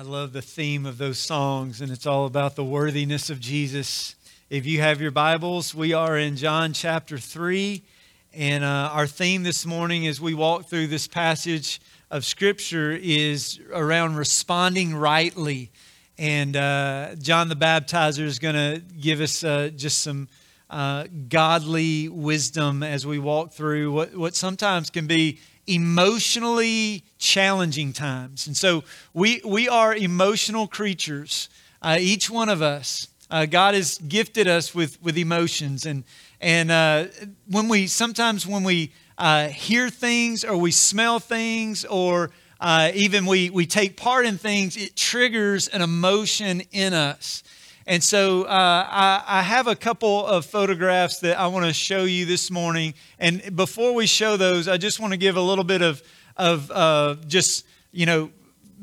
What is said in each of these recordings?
I love the theme of those songs, and it's all about the worthiness of Jesus. If you have your Bibles, we are in John chapter 3, and uh, our theme this morning as we walk through this passage of Scripture is around responding rightly. And uh, John the Baptizer is going to give us uh, just some uh, godly wisdom as we walk through what, what sometimes can be emotionally challenging times. And so we, we are emotional creatures, uh, each one of us. Uh, God has gifted us with, with emotions. And, and uh, when we sometimes when we uh, hear things or we smell things or uh, even we, we take part in things, it triggers an emotion in us. And so uh, I, I, have a couple of photographs that I want to show you this morning. And before we show those, I just want to give a little bit of, of uh, just, you know,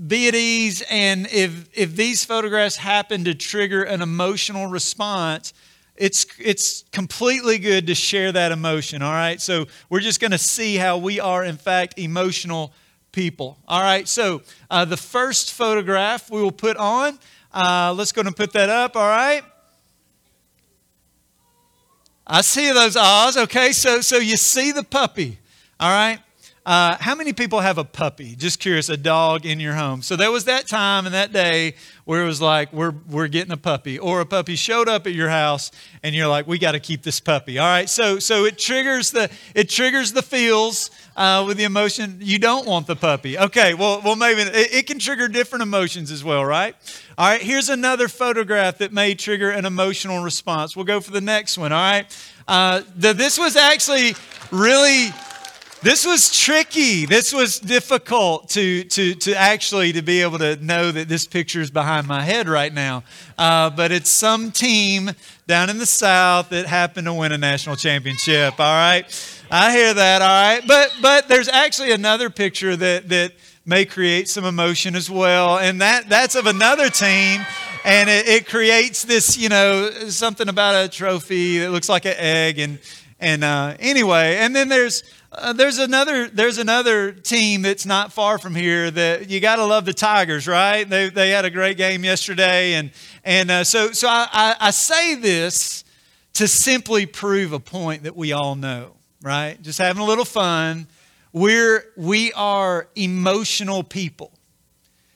be at ease. And if, if these photographs happen to trigger an emotional response, it's, it's completely good to share that emotion, all right? So we're just going to see how we are, in fact, emotional people. All right, so uh, the first photograph we will put on uh, let's go and put that up, all right? I see those ahs. Okay, so so you see the puppy, all right? Uh, how many people have a puppy? Just curious, a dog in your home. So there was that time and that day where it was like, we're, we're getting a puppy. Or a puppy showed up at your house and you're like, we got to keep this puppy. All right. So, so it triggers the, it triggers the feels uh, with the emotion. You don't want the puppy. Okay. Well, well maybe it, it can trigger different emotions as well, right? All right. Here's another photograph that may trigger an emotional response. We'll go for the next one. All right. Uh, the, this was actually really this was tricky. This was difficult to, to, to actually to be able to know that this picture is behind my head right now. Uh, but it's some team down in the South that happened to win a national championship. All right. I hear that. All right. But, but there's actually another picture that, that may create some emotion as well. And that, that's of another team and it, it, creates this, you know, something about a trophy that looks like an egg, and and uh, anyway, and then there's uh, there's another there's another team that's not far from here that you got to love the Tigers, right? They, they had a great game yesterday, and and uh, so so I, I, I say this to simply prove a point that we all know, right? Just having a little fun. We're we are emotional people.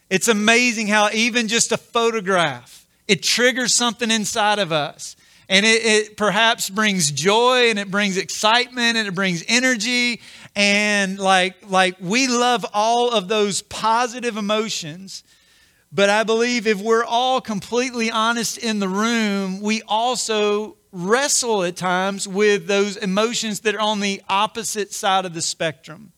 It's amazing how even just a photograph it triggers something inside of us and it, it, perhaps brings joy and it brings excitement and it brings energy. And like like we love all of those positive emotions. But i believe if we're all completely honest in the room we also wrestle at times with those emotions that are on the opposite side of the spectrum.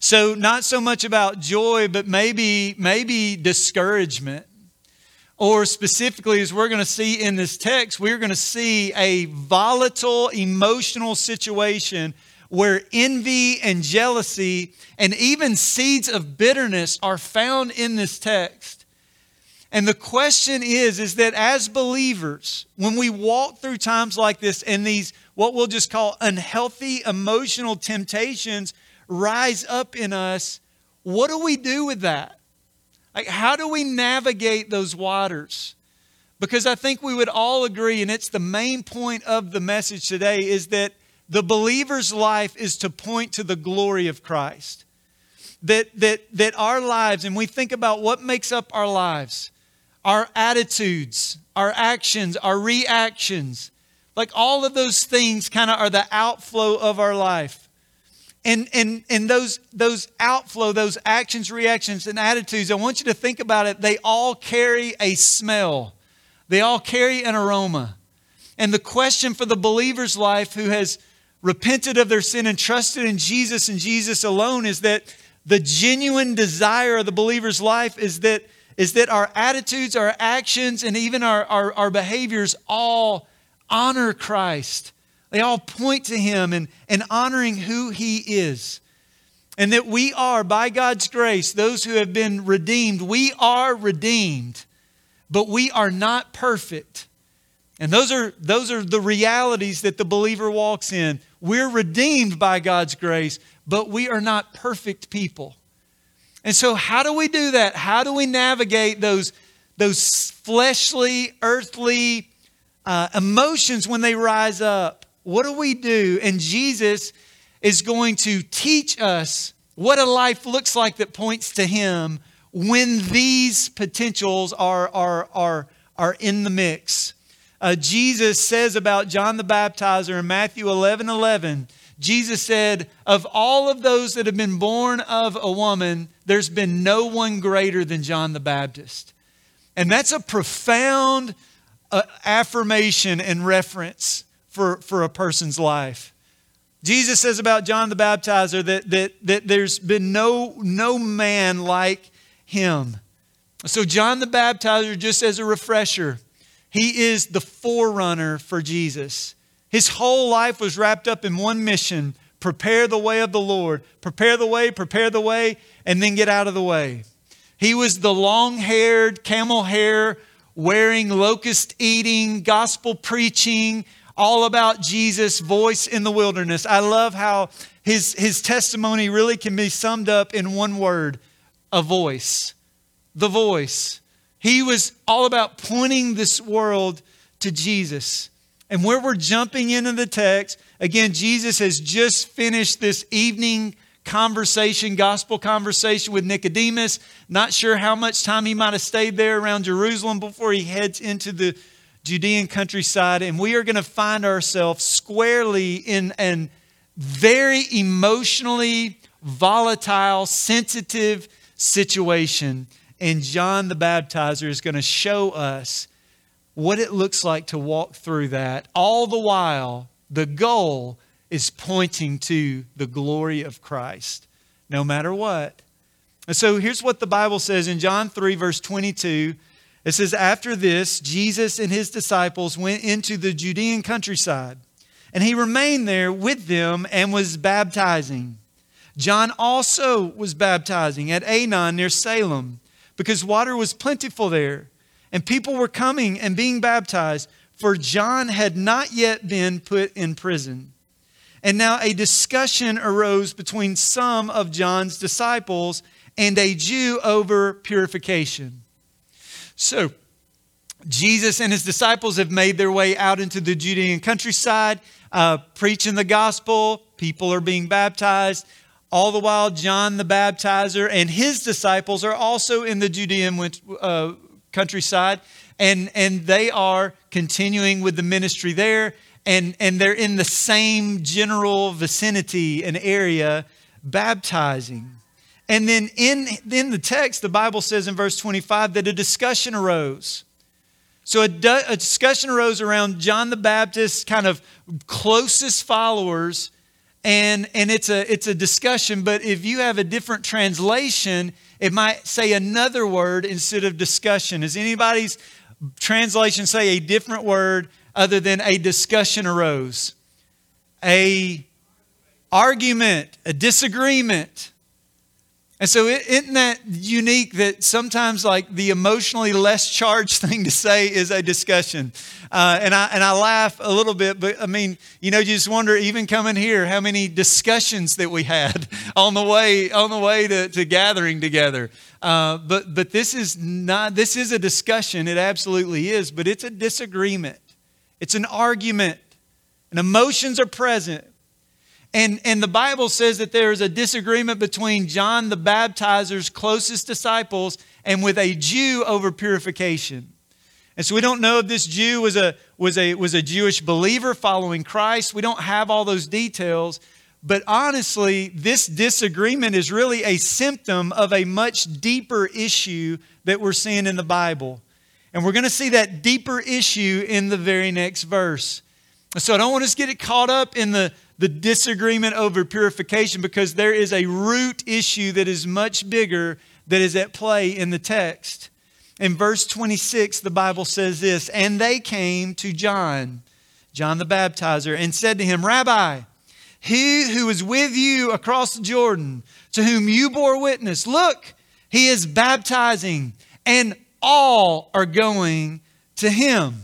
So not so much about joy but maybe maybe discouragement or specifically, as we're going to see in this text, we're going to see a volatile emotional situation where envy and jealousy and even seeds of bitterness are found in this text. And the question is is that as believers, when we walk through times like this and these what we'll just call unhealthy emotional temptations rise up in us, what do we do with that? Like, how do we navigate those waters? Because I think we would all agree, and it's the main point of the message today, is that the believer's life is to point to the glory of Christ. That, that, that our lives, and we think about what makes up our lives, our attitudes, our actions, our reactions, like all of those things kind of are the outflow of our life. And, and, and those, those outflow, those actions, reactions, and attitudes, I want you to think about it. They all carry a smell, they all carry an aroma. And the question for the believer's life who has repented of their sin and trusted in Jesus and Jesus alone is that the genuine desire of the believer's life is that, is that our attitudes, our actions, and even our, our, our behaviors all honor Christ they all point to him and, and honoring who he is. And that we are, by God's grace, those who have been redeemed, we are redeemed, but we are not perfect. And those are, those are the realities that the believer walks in. We're redeemed by God's grace, but we are not perfect people. And so, how do we do that? How do we navigate those, those fleshly, earthly uh, emotions when they rise up? What do we do? And Jesus is going to teach us what a life looks like that points to Him when these potentials are, are, are, are in the mix. Uh, Jesus says about John the Baptizer in Matthew 11 11, Jesus said, Of all of those that have been born of a woman, there's been no one greater than John the Baptist. And that's a profound uh, affirmation and reference for, for a person's life. Jesus says about John the Baptizer that, that, that there's been no, no man like him. So, John the Baptizer, just as a refresher, he is the forerunner for Jesus. His whole life was wrapped up in one mission prepare the way of the Lord. Prepare the way, prepare the way, and then get out of the way. He was the long haired, camel hair wearing, locust eating, gospel preaching, all about Jesus' voice in the wilderness. I love how his, his testimony really can be summed up in one word a voice. The voice. He was all about pointing this world to Jesus. And where we're jumping into the text, again, Jesus has just finished this evening conversation, gospel conversation with Nicodemus. Not sure how much time he might have stayed there around Jerusalem before he heads into the Judean countryside. And we are going to find ourselves squarely in an very emotionally volatile, sensitive situation. And John the Baptizer is going to show us what it looks like to walk through that. All the while, the goal is pointing to the glory of Christ, no matter what. And so here's what the Bible says in John 3, verse 22. It says, After this, Jesus and his disciples went into the Judean countryside, and he remained there with them and was baptizing. John also was baptizing at Aenon near Salem because water was plentiful there and people were coming and being baptized, for John had not yet been put in prison. And now a discussion arose between some of John's disciples and a Jew over purification. So, Jesus and his disciples have made their way out into the Judean countryside, uh, preaching the gospel. People are being baptized. All the while, John the baptizer and his disciples are also in the Judean uh, countryside, and, and they are continuing with the ministry there, and, and they're in the same general vicinity and area baptizing. And then in, in the text, the Bible says in verse 25 that a discussion arose. So a, a discussion arose around John the Baptist's kind of closest followers. And and it's a it's a discussion but if you have a different translation it might say another word instead of discussion. Does anybody's translation say a different word other than a discussion arose? A argument a disagreement and so, isn't that unique that sometimes, like, the emotionally less charged thing to say is a discussion? Uh, and, I, and I laugh a little bit, but I mean, you know, you just wonder, even coming here, how many discussions that we had on the way, on the way to, to gathering together. Uh, but, but this is not, this is a discussion. It absolutely is, but it's a disagreement, it's an argument, and emotions are present. And, and the Bible says that there is a disagreement between John the Baptizer's closest disciples and with a Jew over purification. And so we don't know if this Jew was a, was a, was a Jewish believer following Christ. We don't have all those details. But honestly, this disagreement is really a symptom of a much deeper issue that we're seeing in the Bible. And we're going to see that deeper issue in the very next verse. So I don't want us to get it caught up in the, the disagreement over purification because there is a root issue that is much bigger that is at play in the text. In verse 26, the Bible says this And they came to John, John the baptizer, and said to him, Rabbi, he who is with you across the Jordan, to whom you bore witness, look, he is baptizing, and all are going to him.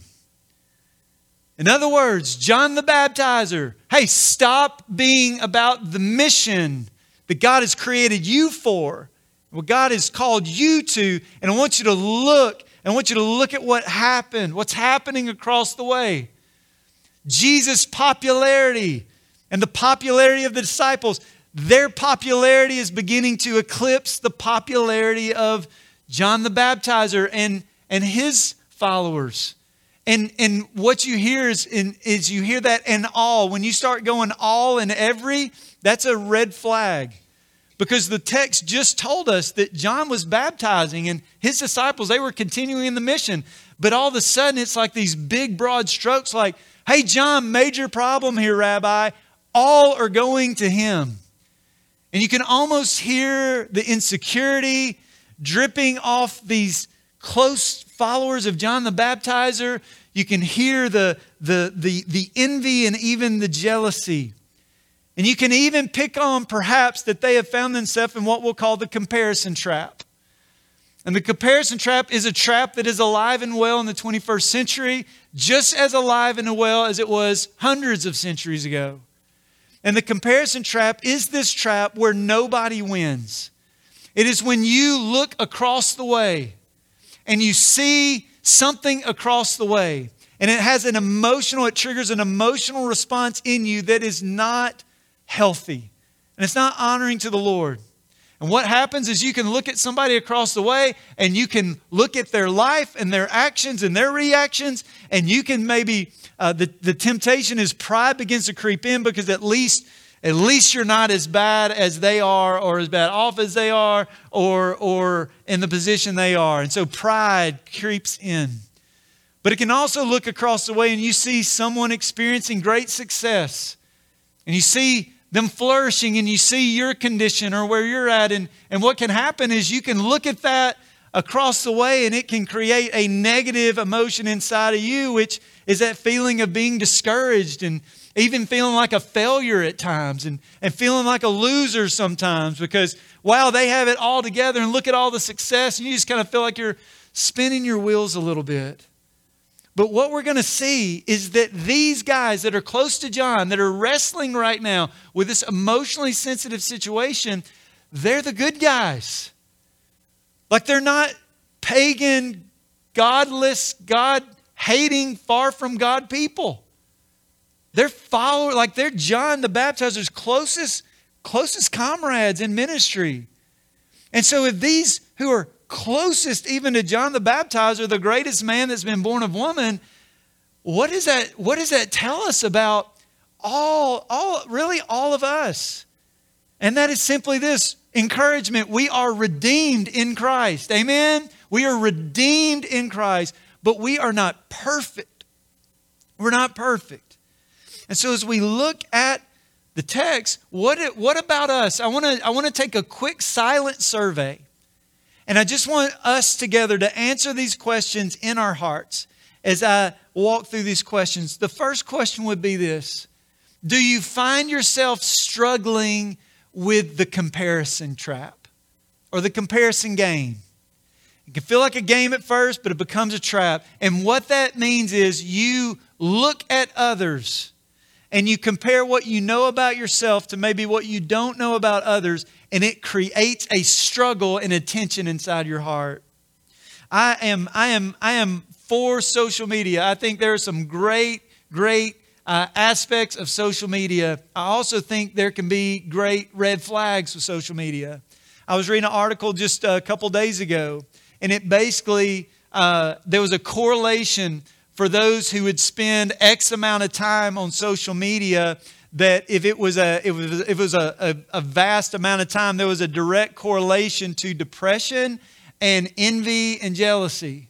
In other words, John the Baptizer, hey, stop being about the mission that God has created you for. what God has called you to, and I want you to look, I want you to look at what happened, what's happening across the way. Jesus' popularity and the popularity of the disciples, their popularity is beginning to eclipse the popularity of John the Baptizer and, and his followers. And, and what you hear is, in, is you hear that in all. When you start going all and every, that's a red flag. Because the text just told us that John was baptizing and his disciples, they were continuing in the mission. But all of a sudden, it's like these big, broad strokes like, hey, John, major problem here, Rabbi. All are going to him. And you can almost hear the insecurity dripping off these close followers of John the Baptizer. You can hear the, the, the, the envy and even the jealousy. And you can even pick on perhaps that they have found themselves in what we'll call the comparison trap. And the comparison trap is a trap that is alive and well in the 21st century, just as alive and well as it was hundreds of centuries ago. And the comparison trap is this trap where nobody wins. It is when you look across the way and you see something across the way, and it has an emotional, it triggers an emotional response in you that is not healthy and it's not honoring to the Lord. And what happens is you can look at somebody across the way and you can look at their life and their actions and their reactions, and you can maybe, uh, the, the temptation is pride begins to creep in because at least at least you're not as bad as they are or as bad off as they are or, or in the position they are. And so pride creeps in. But it can also look across the way and you see someone experiencing great success. And you see them flourishing and you see your condition or where you're at. And, and what can happen is you can look at that across the way and it can create a negative emotion inside of you, which is that feeling of being discouraged and even feeling like a failure at times and, and feeling like a loser sometimes because, wow, they have it all together and look at all the success, and you just kind of feel like you're spinning your wheels a little bit. But what we're going to see is that these guys that are close to John, that are wrestling right now with this emotionally sensitive situation, they're the good guys. Like they're not pagan, godless, God hating, far from God people. They're follower, like they're John the Baptizer's closest, closest comrades in ministry. And so if these who are closest even to John the Baptizer, the greatest man that's been born of woman, what does that, what does that tell us about all, all, really all of us? And that is simply this encouragement. We are redeemed in Christ. Amen? We are redeemed in Christ, but we are not perfect. We're not perfect. And so as we look at the text, what, what about us? I want to I want to take a quick silent survey. And I just want us together to answer these questions in our hearts as I walk through these questions. The first question would be this Do you find yourself struggling with the comparison trap or the comparison game? It can feel like a game at first, but it becomes a trap. And what that means is you look at others and you compare what you know about yourself to maybe what you don't know about others, and it creates a struggle and a tension inside your heart. I am, I am, I am for social media. I think there are some great, great uh, aspects of social media. I also think there can be great red flags with social media. I was reading an article just a couple days ago, and it basically uh, there was a correlation for those who would spend X amount of time on social media that if it was a it was, it was a, a, a, vast amount of time, there was a direct correlation to depression and envy and jealousy.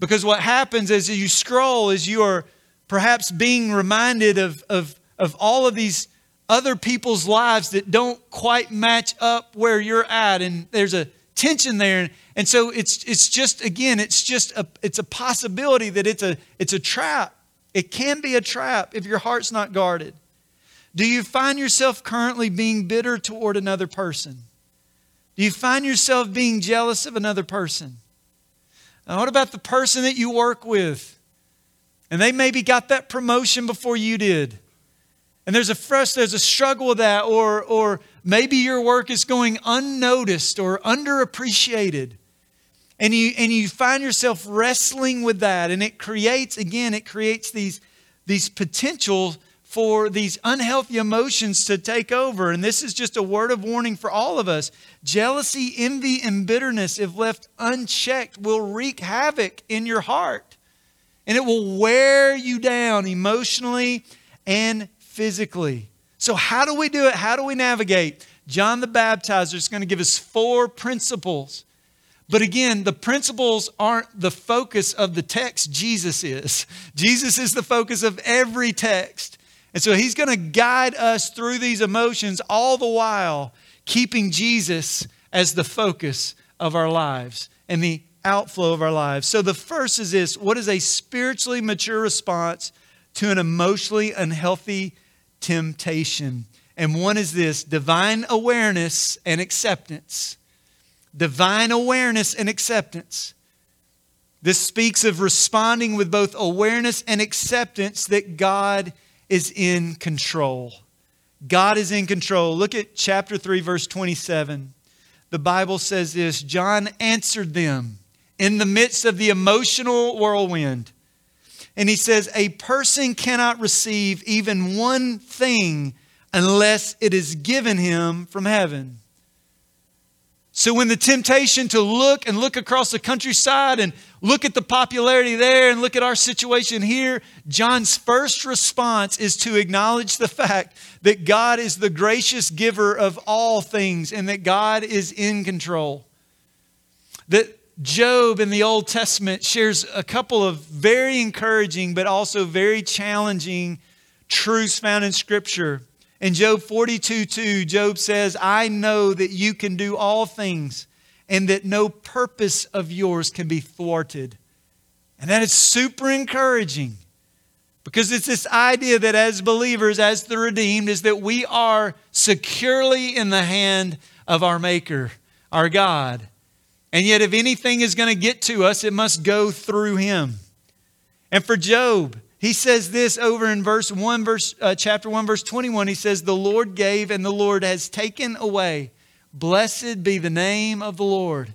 Because what happens is you scroll is you are perhaps being reminded of, of, of all of these other people's lives that don't quite match up where you're at. And there's a tension there. And so it's, it's just, again, it's just a, it's a possibility that it's a, it's a trap. It can be a trap if your heart's not guarded. Do you find yourself currently being bitter toward another person? Do you find yourself being jealous of another person? Now, what about the person that you work with? And they maybe got that promotion before you did. And there's a there's a struggle with that, or, or maybe your work is going unnoticed or underappreciated. And you, and you find yourself wrestling with that. And it creates, again, it creates these, these potential for these unhealthy emotions to take over. And this is just a word of warning for all of us. Jealousy, envy, and bitterness, if left unchecked, will wreak havoc in your heart. And it will wear you down emotionally and physically. So, how do we do it? How do we navigate? John the Baptizer is going to give us four principles. But again, the principles aren't the focus of the text, Jesus is. Jesus is the focus of every text. And so he's going to guide us through these emotions all the while keeping Jesus as the focus of our lives and the outflow of our lives. So the first is this what is a spiritually mature response to an emotionally unhealthy temptation? And one is this divine awareness and acceptance. Divine awareness and acceptance. This speaks of responding with both awareness and acceptance that God is in control. God is in control. Look at chapter 3, verse 27. The Bible says this John answered them in the midst of the emotional whirlwind. And he says, A person cannot receive even one thing unless it is given him from heaven. So, when the temptation to look and look across the countryside and look at the popularity there and look at our situation here, John's first response is to acknowledge the fact that God is the gracious giver of all things and that God is in control. That Job in the Old Testament shares a couple of very encouraging but also very challenging truths found in Scripture. In Job 42 2, Job says, I know that you can do all things and that no purpose of yours can be thwarted. And that is super encouraging because it's this idea that as believers, as the redeemed, is that we are securely in the hand of our Maker, our God. And yet, if anything is going to get to us, it must go through Him. And for Job, he says this over in verse 1, verse, uh, chapter 1, verse 21. He says, The Lord gave and the Lord has taken away. Blessed be the name of the Lord.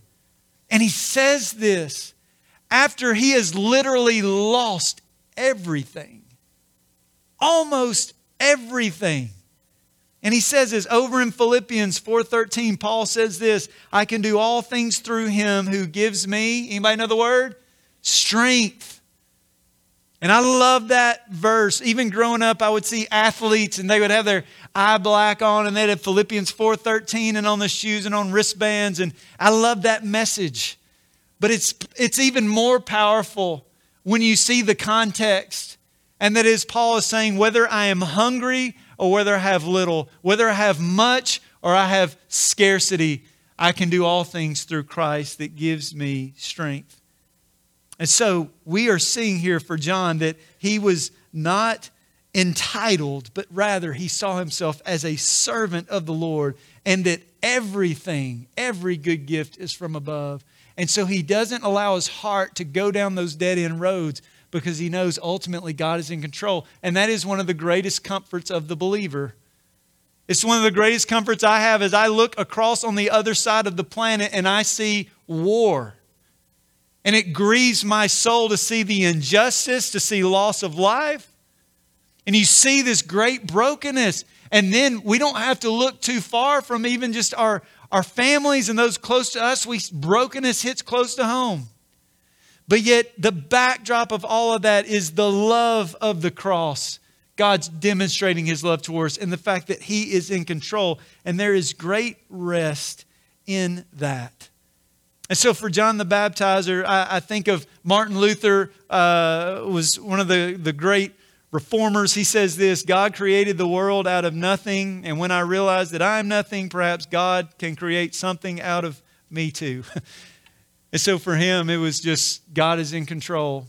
And he says this after he has literally lost everything, almost everything. And he says this over in Philippians 4:13 Paul says this, I can do all things through him who gives me, anybody know the word? Strength. And I love that verse. Even growing up, I would see athletes and they would have their eye black on and they'd have Philippians 4:13 and on the shoes and on wristbands. And I love that message. But it's it's even more powerful when you see the context. And that is Paul is saying, whether I am hungry or whether I have little, whether I have much or I have scarcity, I can do all things through Christ that gives me strength. And so we are seeing here for John that he was not entitled, but rather he saw himself as a servant of the Lord and that everything, every good gift is from above. And so he doesn't allow his heart to go down those dead end roads because he knows ultimately God is in control. And that is one of the greatest comforts of the believer. It's one of the greatest comforts I have as I look across on the other side of the planet and I see war and it grieves my soul to see the injustice, to see loss of life. And you see this great brokenness. And then we don't have to look too far from even just our, our families and those close to us. We, brokenness hits close to home. But yet, the backdrop of all of that is the love of the cross. God's demonstrating his love towards and the fact that he is in control. And there is great rest in that. And so for John the Baptizer, I, I think of Martin Luther uh, was one of the, the great reformers. He says this God created the world out of nothing, and when I realize that I'm nothing, perhaps God can create something out of me too. and so for him, it was just God is in control,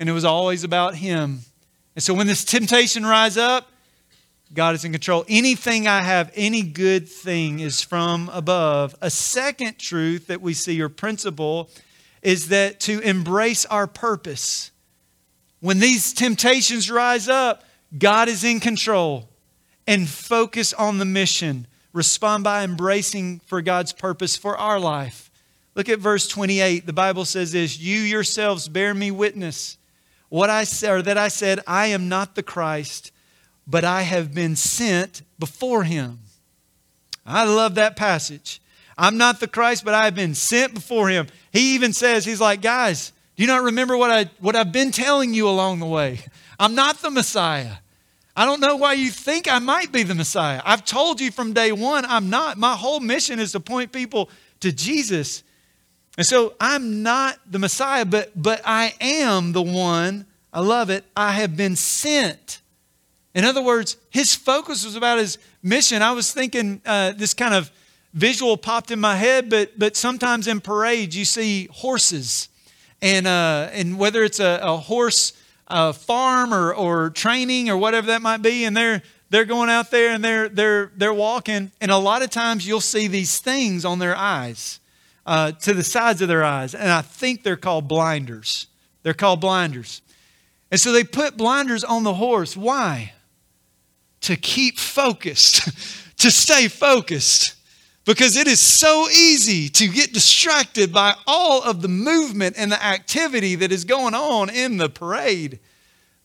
and it was always about him. And so when this temptation rise up, God is in control. Anything I have, any good thing is from above. A second truth that we see or principle is that to embrace our purpose. When these temptations rise up, God is in control. and focus on the mission. Respond by embracing for God's purpose for our life. Look at verse 28. The Bible says this You yourselves bear me witness. What I or that I said, I am not the Christ, but I have been sent before him. I love that passage. I'm not the Christ, but I have been sent before him. He even says, He's like, guys, do you not remember what, I, what I've been telling you along the way? I'm not the Messiah. I don't know why you think I might be the Messiah. I've told you from day one I'm not. My whole mission is to point people to Jesus. And so I'm not the Messiah, but, but I am the one. I love it. I have been sent. In other words, his focus was about his mission. I was thinking uh, this kind of visual popped in my head, but, but sometimes in parades you see horses. And, uh, and whether it's a, a horse uh, farm or, or training or whatever that might be, and they're, they're going out there and they're, they're, they're walking, and a lot of times you'll see these things on their eyes uh, to the sides of their eyes. And I think they're called blinders. They're called blinders. And so they put blinders on the horse. Why? To keep focused, to stay focused. Because it is so easy to get distracted by all of the movement and the activity that is going on in the parade.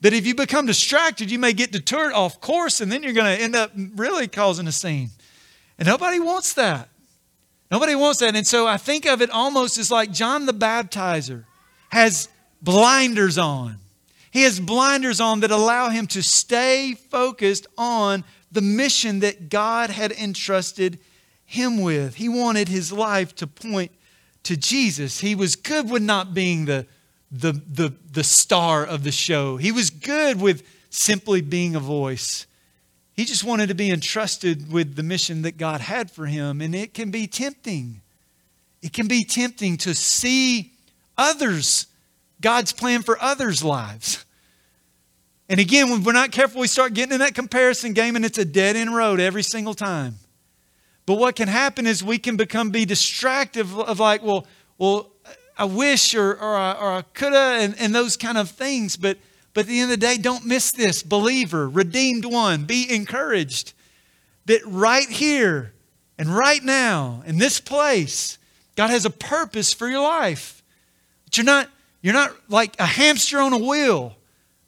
That if you become distracted, you may get deterred off course, and then you're going to end up really causing a scene. And nobody wants that. Nobody wants that. And so I think of it almost as like John the Baptizer has blinders on. He has blinders on that allow him to stay focused on the mission that God had entrusted him with. He wanted his life to point to Jesus. He was good with not being the, the, the, the star of the show, he was good with simply being a voice. He just wanted to be entrusted with the mission that God had for him. And it can be tempting. It can be tempting to see others, God's plan for others' lives. And again, when we're not careful, we start getting in that comparison game and it's a dead end road every single time. But what can happen is we can become be distracted of like, well, well, I wish or, or I, I coulda and, and those kind of things. But but at the end of the day, don't miss this. Believer, redeemed one, be encouraged that right here and right now, in this place, God has a purpose for your life. That you're not, you're not like a hamster on a wheel,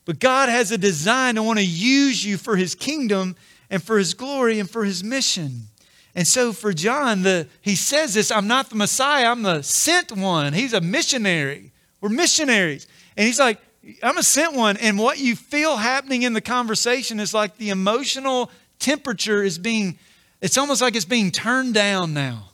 but God has a design to want to use you for his kingdom and for his glory and for his mission. And so for John, the, he says this I'm not the Messiah, I'm the sent one. He's a missionary. We're missionaries. And he's like, I'm a sent one. And what you feel happening in the conversation is like the emotional temperature is being, it's almost like it's being turned down now.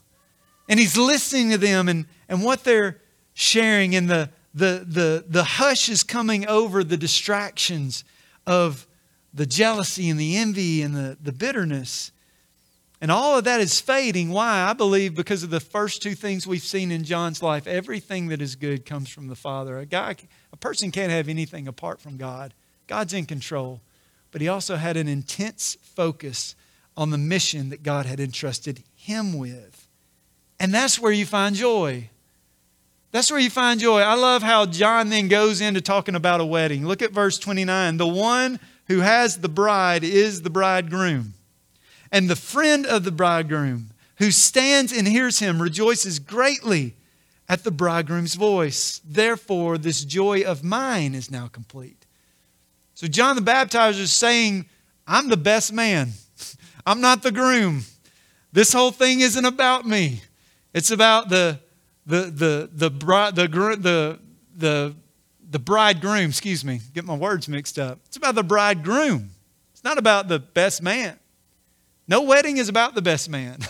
And he's listening to them and, and what they're sharing, and the, the, the, the hush is coming over the distractions of the jealousy and the envy and the, the bitterness. And all of that is fading. Why? I believe because of the first two things we've seen in John's life. Everything that is good comes from the Father. A guy, a person can't have anything apart from God. God's in control. But he also had an intense focus on the mission that God had entrusted him with. And that's where you find joy. That's where you find joy. I love how John then goes into talking about a wedding. Look at verse 29. The one who has the bride is the bridegroom. And the friend of the bridegroom who stands and hears him rejoices greatly at the bridegroom's voice. Therefore, this joy of mine is now complete. So, John the Baptizer is saying, I'm the best man. I'm not the groom. This whole thing isn't about me. It's about the the the the bride the the the the bridegroom, excuse me, get my words mixed up. It's about the bridegroom. It's not about the best man. No wedding is about the best man.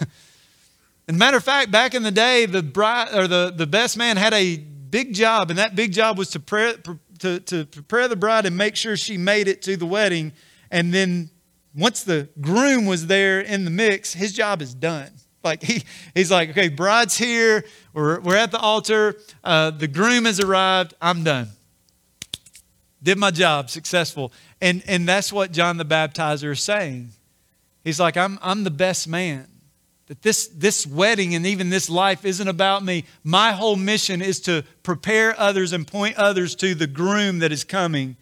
And matter of fact, back in the day, the bride or the, the best man had a big job, and that big job was to, to, to prepare the bride and make sure she made it to the wedding. And then once the groom was there in the mix, his job is done. Like he, he's like, okay, bride's here, we're, we're at the altar, uh, the groom has arrived, I'm done. Did my job, successful. And, and that's what John the Baptizer is saying. He's like, I'm, I'm the best man. That this, this wedding and even this life isn't about me. My whole mission is to prepare others and point others to the groom that is coming.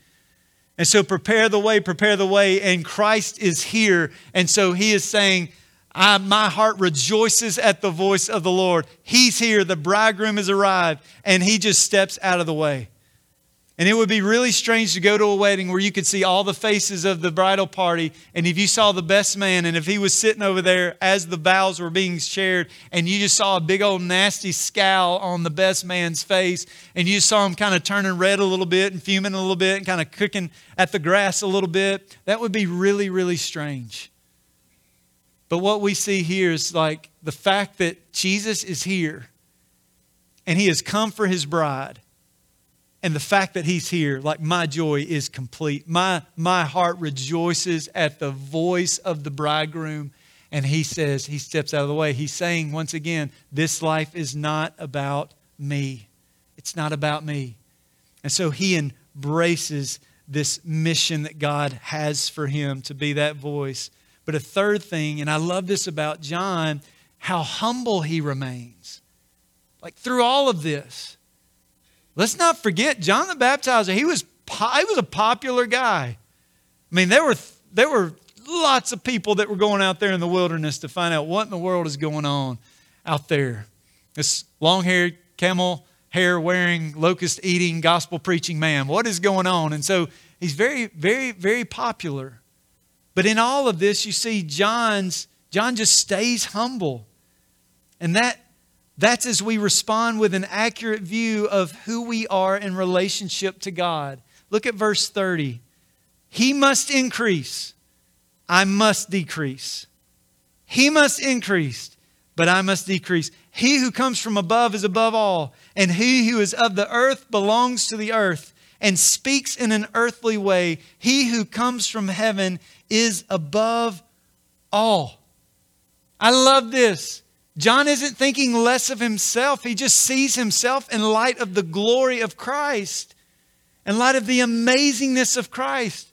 And so prepare the way, prepare the way, and Christ is here. And so he is saying, I, my heart rejoices at the voice of the Lord. He's here, the bridegroom has arrived, and he just steps out of the way. And it would be really strange to go to a wedding where you could see all the faces of the bridal party. And if you saw the best man, and if he was sitting over there as the vows were being shared, and you just saw a big old nasty scowl on the best man's face, and you saw him kind of turning red a little bit and fuming a little bit and kind of cooking at the grass a little bit, that would be really, really strange. But what we see here is like the fact that Jesus is here and he has come for his bride and the fact that he's here, like my joy is complete. My, my heart rejoices at the voice of the bridegroom. And he says, he steps out of the way. He's saying once again, this life is not about me. It's not about me. And so he embraces this mission that God has for him to be that voice. But a third thing, and I love this about John, how humble he remains. Like through all of this, Let's not forget John the Baptizer, he was, he was a popular guy. I mean, there were, there were lots of people that were going out there in the wilderness to find out what in the world is going on out there. This long haired, camel hair wearing, locust eating, gospel preaching man. What is going on? And so he's very, very, very popular. But in all of this, you see John's, John just stays humble. And that that's as we respond with an accurate view of who we are in relationship to God. Look at verse 30. He must increase, I must decrease. He must increase, but I must decrease. He who comes from above is above all, and he who is of the earth belongs to the earth and speaks in an earthly way. He who comes from heaven is above all. I love this. John isn't thinking less of himself. He just sees himself in light of the glory of Christ, in light of the amazingness of Christ.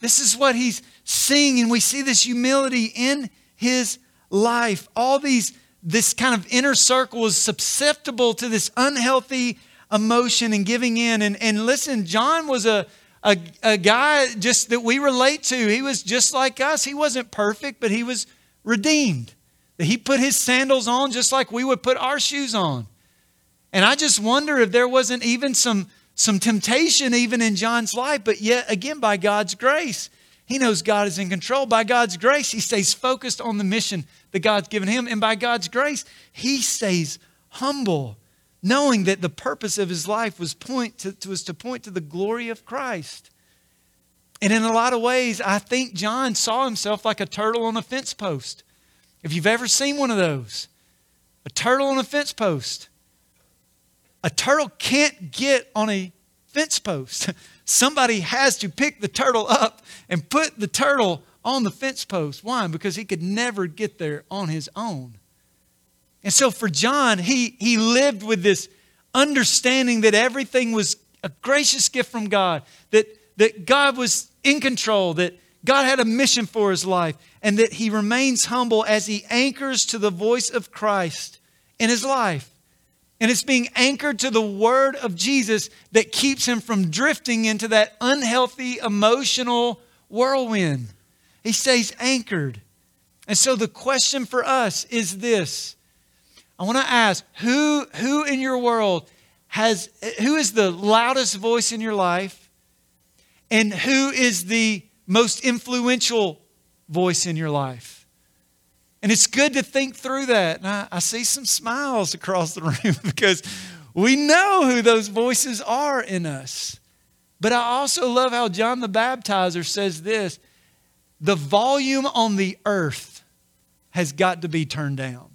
This is what he's seeing, and we see this humility in his life. All these, this kind of inner circle is susceptible to this unhealthy emotion and giving in. And, and listen, John was a, a, a guy just that we relate to. He was just like us. He wasn't perfect, but he was redeemed. That he put his sandals on just like we would put our shoes on. And I just wonder if there wasn't even some, some temptation even in John's life, but yet again, by God's grace, he knows God is in control. By God's grace, he stays focused on the mission that God's given him. And by God's grace, he stays humble, knowing that the purpose of his life was, point to, was to point to the glory of Christ. And in a lot of ways, I think John saw himself like a turtle on a fence post. If you've ever seen one of those, a turtle on a fence post, a turtle can't get on a fence post. Somebody has to pick the turtle up and put the turtle on the fence post. Why? Because he could never get there on his own. And so for John, he, he lived with this understanding that everything was a gracious gift from God, that, that God was in control, that God had a mission for his life, and that he remains humble as he anchors to the voice of Christ in his life. And it's being anchored to the word of Jesus that keeps him from drifting into that unhealthy emotional whirlwind. He stays anchored. And so the question for us is this I want to ask who, who in your world has, who is the loudest voice in your life? And who is the most influential voice in your life. And it's good to think through that. And I, I see some smiles across the room because we know who those voices are in us. But I also love how John the Baptizer says this the volume on the earth has got to be turned down.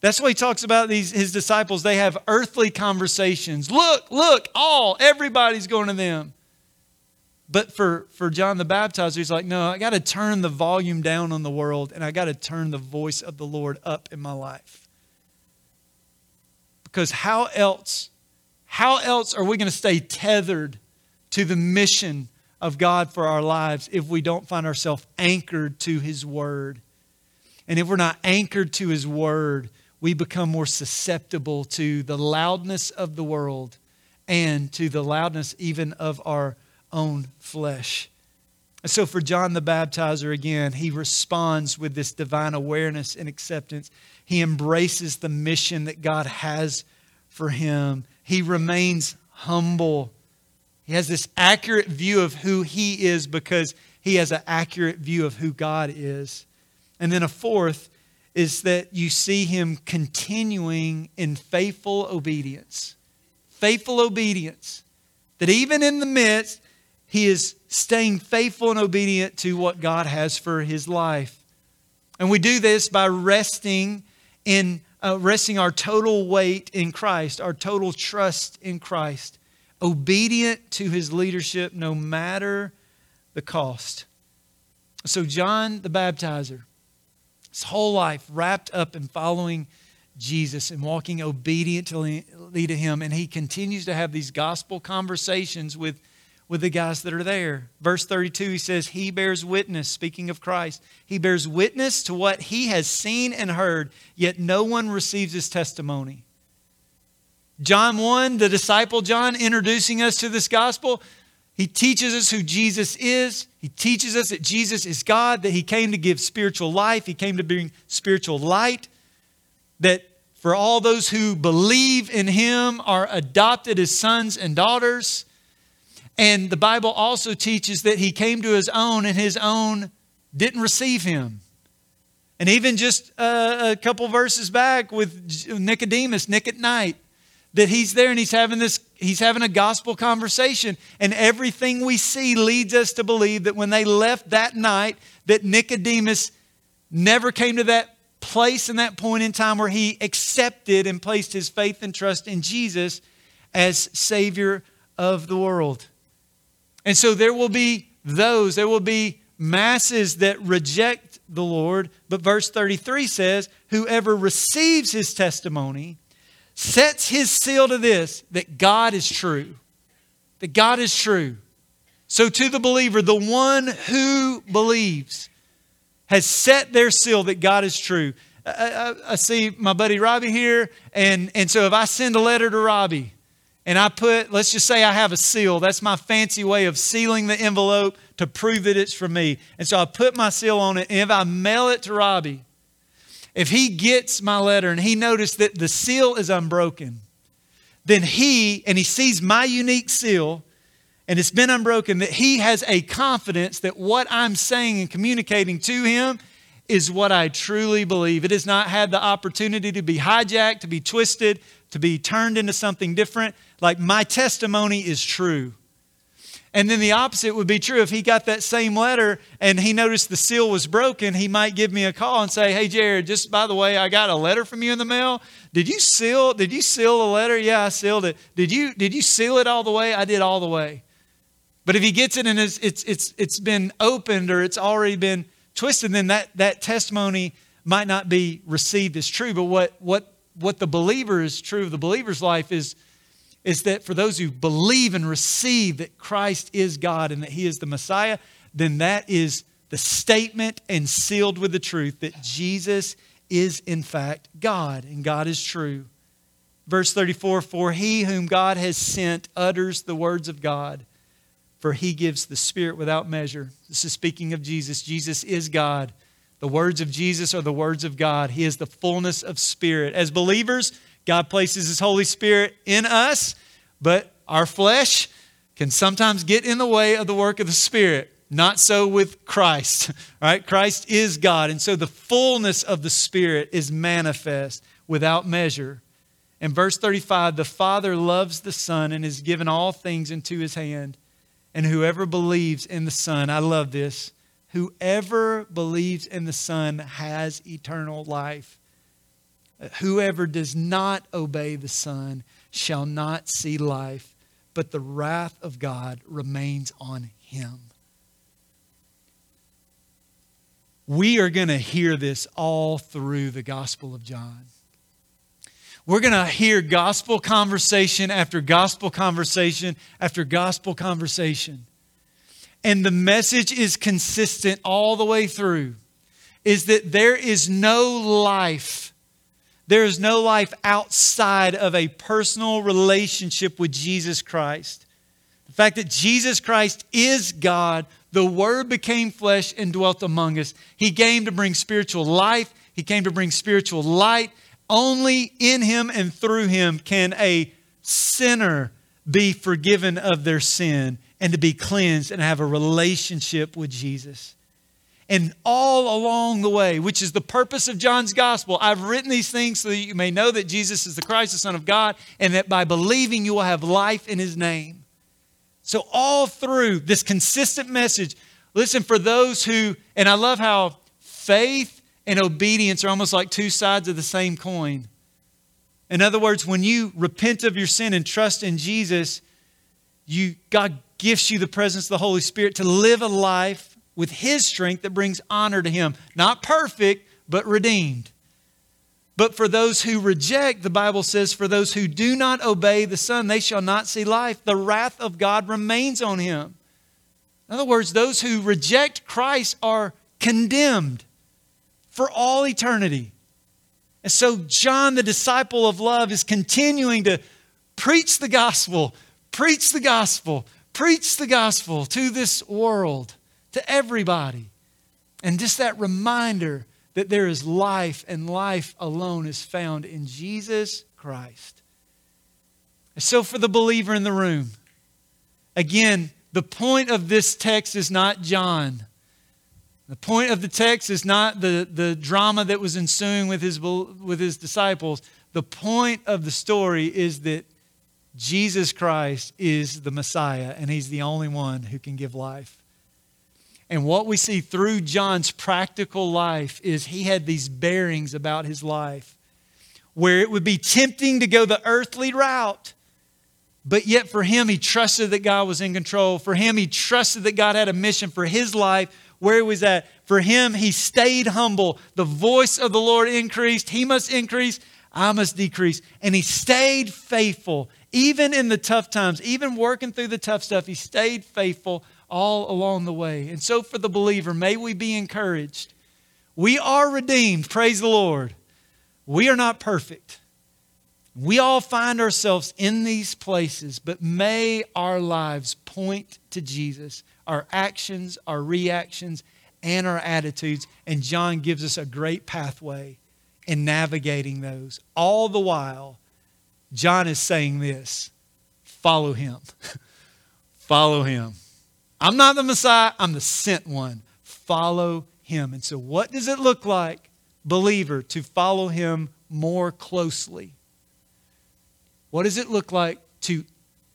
That's why he talks about these his disciples. They have earthly conversations. Look, look, all, everybody's going to them. But for, for John the Baptizer, he's like, no, I got to turn the volume down on the world and I got to turn the voice of the Lord up in my life. Because how else, how else are we going to stay tethered to the mission of God for our lives if we don't find ourselves anchored to His Word? And if we're not anchored to His Word, we become more susceptible to the loudness of the world and to the loudness even of our own flesh. And so, for John the Baptizer, again, he responds with this divine awareness and acceptance. He embraces the mission that God has for him. He remains humble. He has this accurate view of who he is because he has an accurate view of who God is. And then a fourth is that you see him continuing in faithful obedience. Faithful obedience. That even in the midst, he is staying faithful and obedient to what God has for his life. And we do this by resting in uh, resting our total weight in Christ, our total trust in Christ, obedient to his leadership no matter the cost. So John the baptizer his whole life wrapped up in following Jesus and walking obediently to him. And he continues to have these gospel conversations with, with the guys that are there. Verse 32, he says, He bears witness, speaking of Christ, he bears witness to what he has seen and heard, yet no one receives his testimony. John 1, the disciple John introducing us to this gospel, he teaches us who Jesus is. He teaches us that Jesus is God, that He came to give spiritual life, He came to bring spiritual light, that for all those who believe in Him are adopted as sons and daughters. And the Bible also teaches that He came to His own, and His own didn't receive Him. And even just a, a couple verses back with Nicodemus, Nick at night, that he's there and he's having this he's having a gospel conversation and everything we see leads us to believe that when they left that night that Nicodemus never came to that place and that point in time where he accepted and placed his faith and trust in Jesus as savior of the world. And so there will be those there will be masses that reject the Lord, but verse 33 says whoever receives his testimony sets his seal to this that God is true. That God is true. So, to the believer, the one who believes has set their seal that God is true. I, I, I, see my buddy Robbie here, and, and so if I send a letter to Robbie and I put, let's just say I have a seal, that's my fancy way of sealing the envelope to prove that it's for me. And so I put my seal on it, and if I mail it to Robbie, if he gets my letter and he noticed that the seal is unbroken, then he, and he sees my unique seal, and it's been unbroken, that he has a confidence that what I'm saying and communicating to him is what I truly believe. It has not had the opportunity to be hijacked, to be twisted, to be turned into something different. Like my testimony is true. And then the opposite would be true. If he got that same letter and he noticed the seal was broken, he might give me a call and say, Hey, Jared, just by the way, I got a letter from you in the mail. Did you seal, did you seal the letter? Yeah, I sealed it. Did you, did you seal it all the way? I did all the way. But if he gets it and it's, it's, it's, it's been opened or it's already been twisted, then that, that testimony might not be received as true. But what, what, what the believer is true of the believer's life is is that for those who believe and receive that Christ is God and that He is the Messiah, then that is the statement and sealed with the truth that Jesus is in fact God and God is true. Verse 34 For he whom God has sent utters the words of God, for he gives the Spirit without measure. This is speaking of Jesus. Jesus is God. The words of Jesus are the words of God. He is the fullness of Spirit. As believers, God places His Holy Spirit in us, but our flesh can sometimes get in the way of the work of the Spirit. Not so with Christ, right? Christ is God. And so the fullness of the Spirit is manifest without measure. In verse 35, the Father loves the Son and has given all things into his hand. And whoever believes in the Son, I love this, whoever believes in the Son has eternal life. Whoever does not obey the Son shall not see life, but the wrath of God remains on him. We are going to hear this all through the Gospel of John. We're going to hear gospel conversation after gospel conversation after gospel conversation. And the message is consistent all the way through is that there is no life there is no life outside of a personal relationship with Jesus Christ. The fact that Jesus Christ is God, the Word became flesh and dwelt among us. He came to bring spiritual life, He came to bring spiritual light. Only in Him and through Him can a sinner be forgiven of their sin and to be cleansed and have a relationship with Jesus. And all along the way, which is the purpose of John's gospel, I've written these things so that you may know that Jesus is the Christ, the Son of God, and that by believing you will have life in his name. So, all through this consistent message, listen, for those who, and I love how faith and obedience are almost like two sides of the same coin. In other words, when you repent of your sin and trust in Jesus, you, God gifts you the presence of the Holy Spirit to live a life with his strength that brings honor to him. Not perfect, but redeemed. But for those who reject, the Bible says, for those who do not obey the Son, they shall not see life. The wrath of God remains on him. In other words, those who reject Christ are condemned for all eternity. And so, John, the disciple of love, is continuing to preach the gospel, preach the gospel, preach the gospel to this world to everybody. And just that reminder that there is life and life alone is found in Jesus Christ. So, for the believer in the room, again, the point of this text is not John. The point of the text is not the, the drama that was ensuing with his, with his disciples. The point of the story is that Jesus Christ is the Messiah, and he's the only one who can give life. And what we see through John's practical life is he had these bearings about his life where it would be tempting to go the earthly route. But yet, for him, he trusted that God was in control. For him, he trusted that God had a mission for his life, where he was at. For him, he stayed humble. The voice of the Lord increased. He must increase, I must decrease. And he stayed faithful, even in the tough times, even working through the tough stuff. He stayed faithful all along the way. And so, for the believer, may we be encouraged. We are redeemed, praise the Lord. We are not perfect. We all find ourselves in these places, but may our lives point to Jesus, our actions, our reactions, and our attitudes. And John gives us a great pathway in navigating those. All the while, John is saying this follow him. follow him. I'm not the Messiah, I'm the sent one. Follow him. And so, what does it look like, believer, to follow him more closely? What does it look like to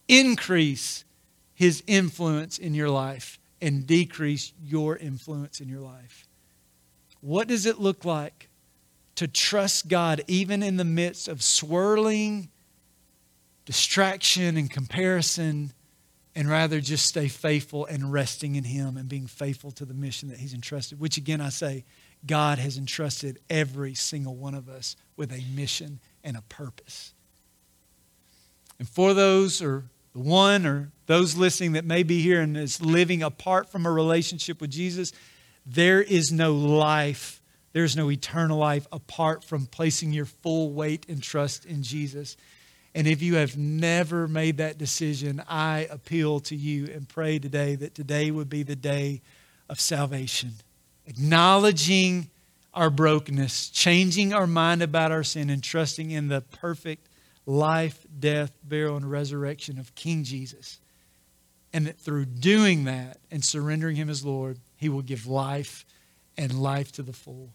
increase his influence in your life and decrease your influence in your life? What does it look like to trust God even in the midst of swirling distraction and comparison and rather just stay faithful and resting in Him and being faithful to the mission that He's entrusted, which again I say, God has entrusted every single one of us with a mission and a purpose. And for those or the one or those listening that may be here and is living apart from a relationship with Jesus, there is no life, there's no eternal life apart from placing your full weight and trust in Jesus. And if you have never made that decision, I appeal to you and pray today that today would be the day of salvation. Acknowledging our brokenness, changing our mind about our sin, and trusting in the perfect life, death, burial, and resurrection of King Jesus. And that through doing that and surrendering Him as Lord, He will give life and life to the full.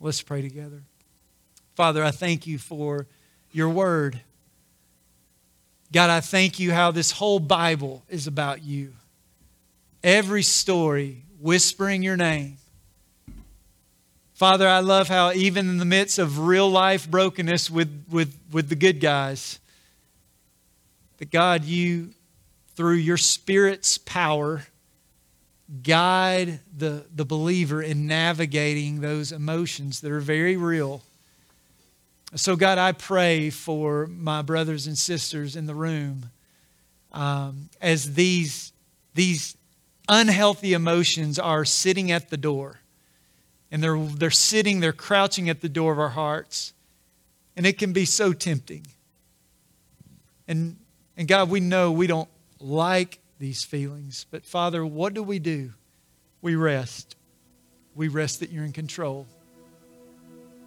Let's pray together. Father, I thank you for your word. God, I thank you how this whole Bible is about you. Every story whispering your name. Father, I love how even in the midst of real life brokenness with, with, with the good guys, that God, you, through your Spirit's power, guide the, the believer in navigating those emotions that are very real so, God, I pray for my brothers and sisters in the room um, as these, these unhealthy emotions are sitting at the door. And they're, they're sitting, they're crouching at the door of our hearts. And it can be so tempting. And, and God, we know we don't like these feelings. But Father, what do we do? We rest. We rest that you're in control.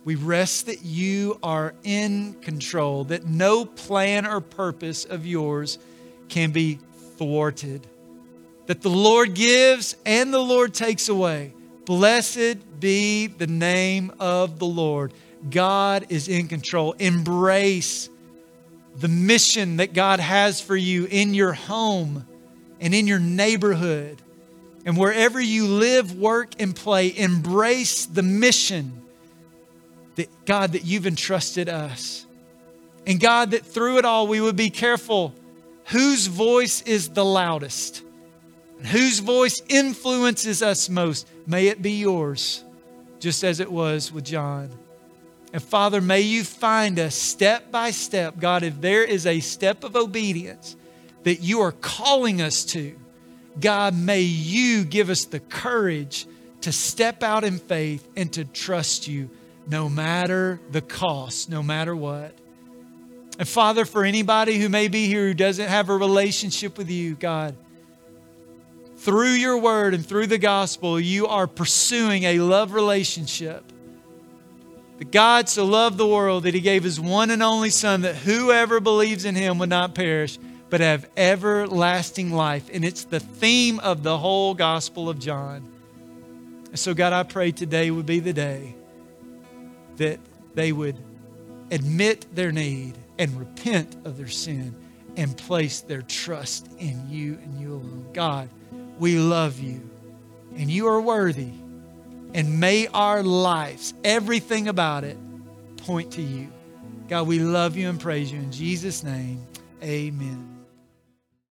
We rest that you are in control, that no plan or purpose of yours can be thwarted. That the Lord gives and the Lord takes away. Blessed be the name of the Lord. God is in control. Embrace the mission that God has for you in your home and in your neighborhood and wherever you live, work, and play. Embrace the mission that God that you've entrusted us. And God, that through it all we would be careful whose voice is the loudest whose voice influences us most. May it be yours, just as it was with John. And Father, may you find us step by step, God, if there is a step of obedience that you are calling us to, God, may you give us the courage to step out in faith and to trust you no matter the cost, no matter what. And Father, for anybody who may be here who doesn't have a relationship with you, God, through your word and through the gospel, you are pursuing a love relationship. That God so loved the world that he gave his one and only Son, that whoever believes in him would not perish, but have everlasting life. And it's the theme of the whole Gospel of John. And so, God, I pray today would be the day that they would admit their need and repent of their sin and place their trust in you and you alone. God, we love you and you are worthy. And may our lives, everything about it, point to you. God, we love you and praise you. In Jesus' name, amen.